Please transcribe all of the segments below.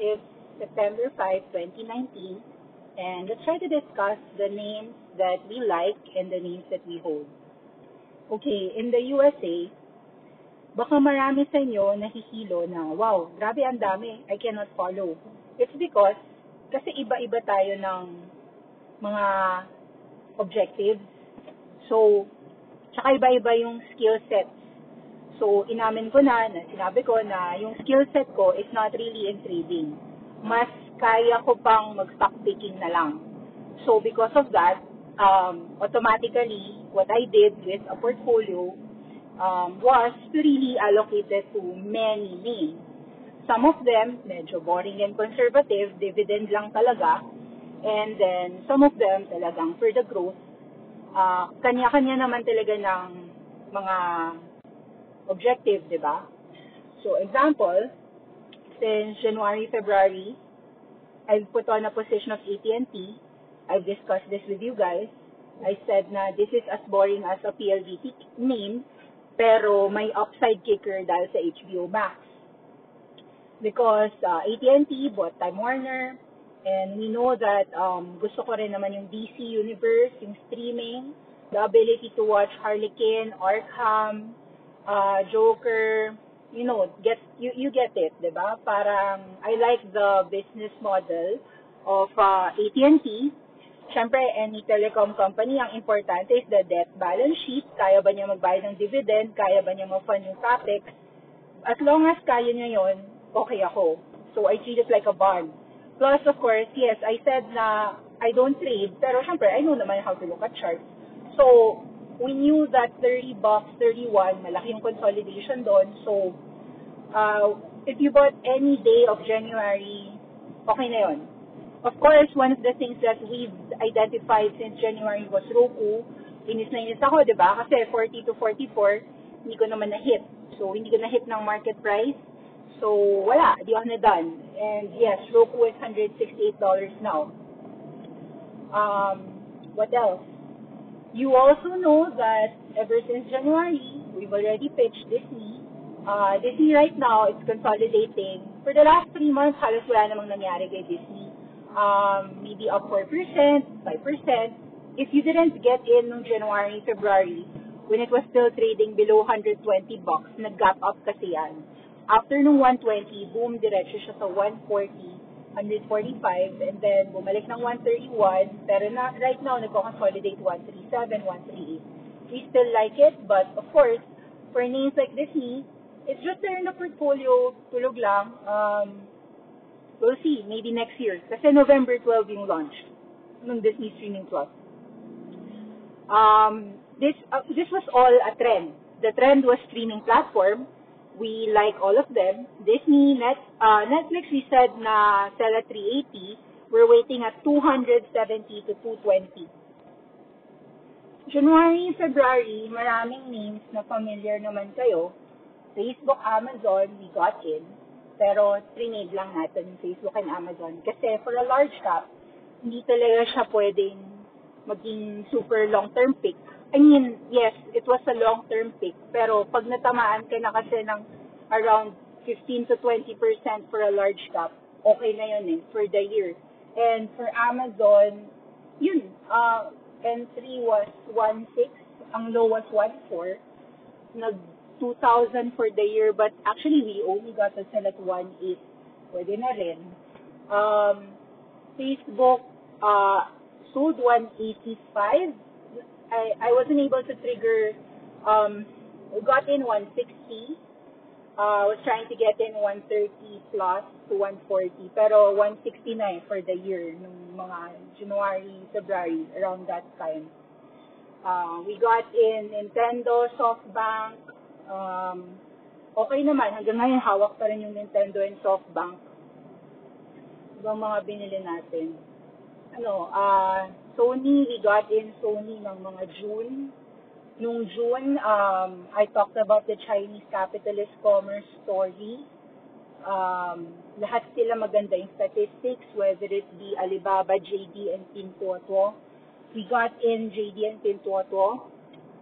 It's September 5, 2019, and let's try to discuss the names that we like and the names that we hold. Okay, in the USA, baka marami sa inyo nahihilo na, wow, grabe ang dami, I cannot follow. It's because, kasi iba-iba tayo ng mga objectives. So, tsaka iba-iba yung skill sets So, inamin ko na, na sinabi ko na yung skill set ko is not really in trading. Mas kaya ko pang mag-stock picking na lang. So, because of that, um, automatically, what I did with a portfolio um, was to really allocate it to many names. Some of them, medyo boring and conservative, dividend lang talaga. And then, some of them talagang for the growth. Uh, kanya-kanya naman talaga ng mga objective, di ba? So, example, since January, February, I've put on a position of AT&T. I've discussed this with you guys. I said na this is as boring as a PLDT name, pero may upside kicker dahil sa HBO Max. Because uh, AT&T bought Time Warner, and we know that um, gusto ko rin naman yung DC Universe, yung streaming, the ability to watch Harlequin, Arkham, uh, Joker, you know, get you you get it, 'di ba? Parang I like the business model of uh, AT&T. Siyempre, any telecom company, ang importante is the debt balance sheet. Kaya ba niya magbayad ng dividend? Kaya ba niya ma-fund yung capex? As long as kaya niya yon, okay ako. So, I treat it like a bond. Plus, of course, yes, I said na I don't trade, pero syempre, I know naman how to look at charts. So, we knew that 30 bucks, 31, malaki yung consolidation doon. So, uh, if you bought any day of January, okay na yun. Of course, one of the things that we've identified since January was Roku. Inis na inis ako, di ba? Kasi 40 to 44, hindi ko naman na-hit. So, hindi ko na-hit ng market price. So, wala. Di ako na-done. And yes, Roku is $168 now. Um, what else? You also know that ever since January, we've already pitched Disney. Uh, Disney right now, it's consolidating. For the last three months, halos wala namang nangyari kay Disney. Um, maybe up 4%, 5%. If you didn't get in noong January, February, when it was still trading below 120 bucks, nag-gap up kasi yan. After nung 120, boom, diretso siya sa 140 145, and then bumalik ng 131, pero na, right now, nagko-consolidate 137, 138. We still like it, but of course, for names like Disney, it's just there in the portfolio, tulog lang. Um, we'll see, maybe next year. Kasi November 12 yung launch ng Disney Streaming Plus. Um, this, uh, this was all a trend. The trend was streaming platform, we like all of them. Disney, Net, uh, Netflix, we said na sell at 380. We're waiting at 270 to 220. January, February, maraming names na familiar naman kayo. Facebook, Amazon, we got in. Pero trinade lang natin Facebook and Amazon. Kasi for a large cap, hindi talaga siya pwedeng maging super long-term pick I mean, yes, it was a long-term pick. Pero pag natamaan ka na kasi ng around 15 to 20% for a large cap, okay na yun eh, for the year. And for Amazon, yun, uh, entry was 1.6, ang low was 1.4. Nag 2,000 for the year, but actually we only got to sell at 1.8. Pwede na rin. Um, Facebook, uh, sold 185 I, I wasn't able to trigger, um, got in 160. Uh, was trying to get in 130 plus to 140. Pero 169 for the year, nung mga January, February, around that time. Uh, we got in Nintendo, SoftBank, um, okay naman. Hanggang ngayon, hawak pa rin yung Nintendo and SoftBank. Ibang mga binili natin. Ano, ah, Sony, we got in Sony ng mga June. Nung June, um, I talked about the Chinese capitalist commerce story. Um, lahat sila maganda yung statistics, whether it be Alibaba, JD, and Pintuotuo. We got in JD and Pintuotuo.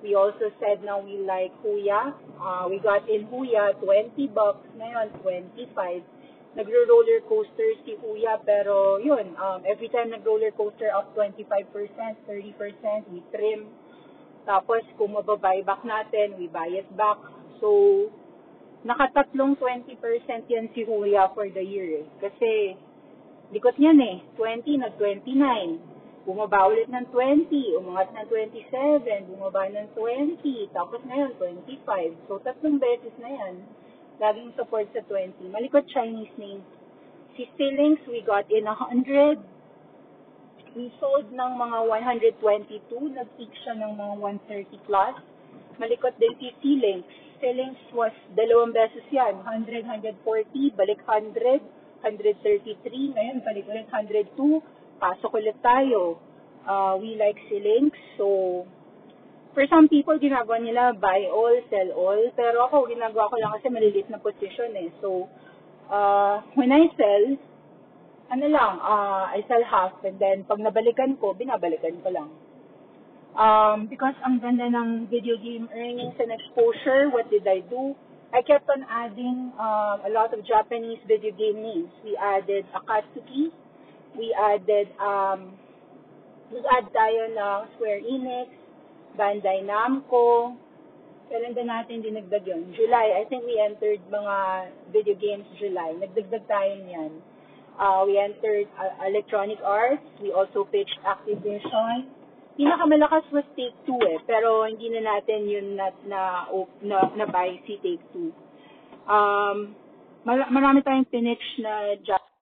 We also said now we like Huya. Uh, we got in Huya, 20 bucks. Ngayon, 25. Nagro-roller coaster si Huya, pero yun, um, every time nag-roller coaster up 25%, 30%, we trim. Tapos, kung mababuyback natin, we buy it back. So, nakatatlong 20% yan si Huya for the year. Eh. Kasi, likot niyan eh. 20, nag-29 bumaba ulit ng 20, umangat ng 27, bumaba ng 20, tapos ngayon 25. So, tatlong beses na yan, laging support sa 20. Malikot Chinese name. Si Stillings, we got in 100. We sold ng mga 122, nag-peak siya ng mga 130 plus. Malikot din si Stillings. Stillings was dalawang beses yan, 100, 140, balik 100, 133, ngayon balik ulit 102, pasok ulit tayo. Uh, we like links. So, for some people, ginagawa nila buy all, sell all. Pero ako, ginagawa ko lang kasi malilit na position eh. So, uh, when I sell, ano lang, uh, I sell half and then pag nabalikan ko, binabalikan ko lang. Um, because ang ganda ng video game earnings and exposure, what did I do? I kept on adding um, a lot of Japanese video game names. We added Akatsuki, we added, um, nag-add tayo ng Square Enix, Bandai Namco, kailan ba natin dinagdag yun? July, I think we entered mga video games July. Nagdagdag tayo niyan. Uh, we entered uh, Electronic Arts. We also pitched Activision. Pinakamalakas was Take-Two eh, pero hindi na natin yun na, na, na, na buy si Take-Two. Um, marami tayong pinitch na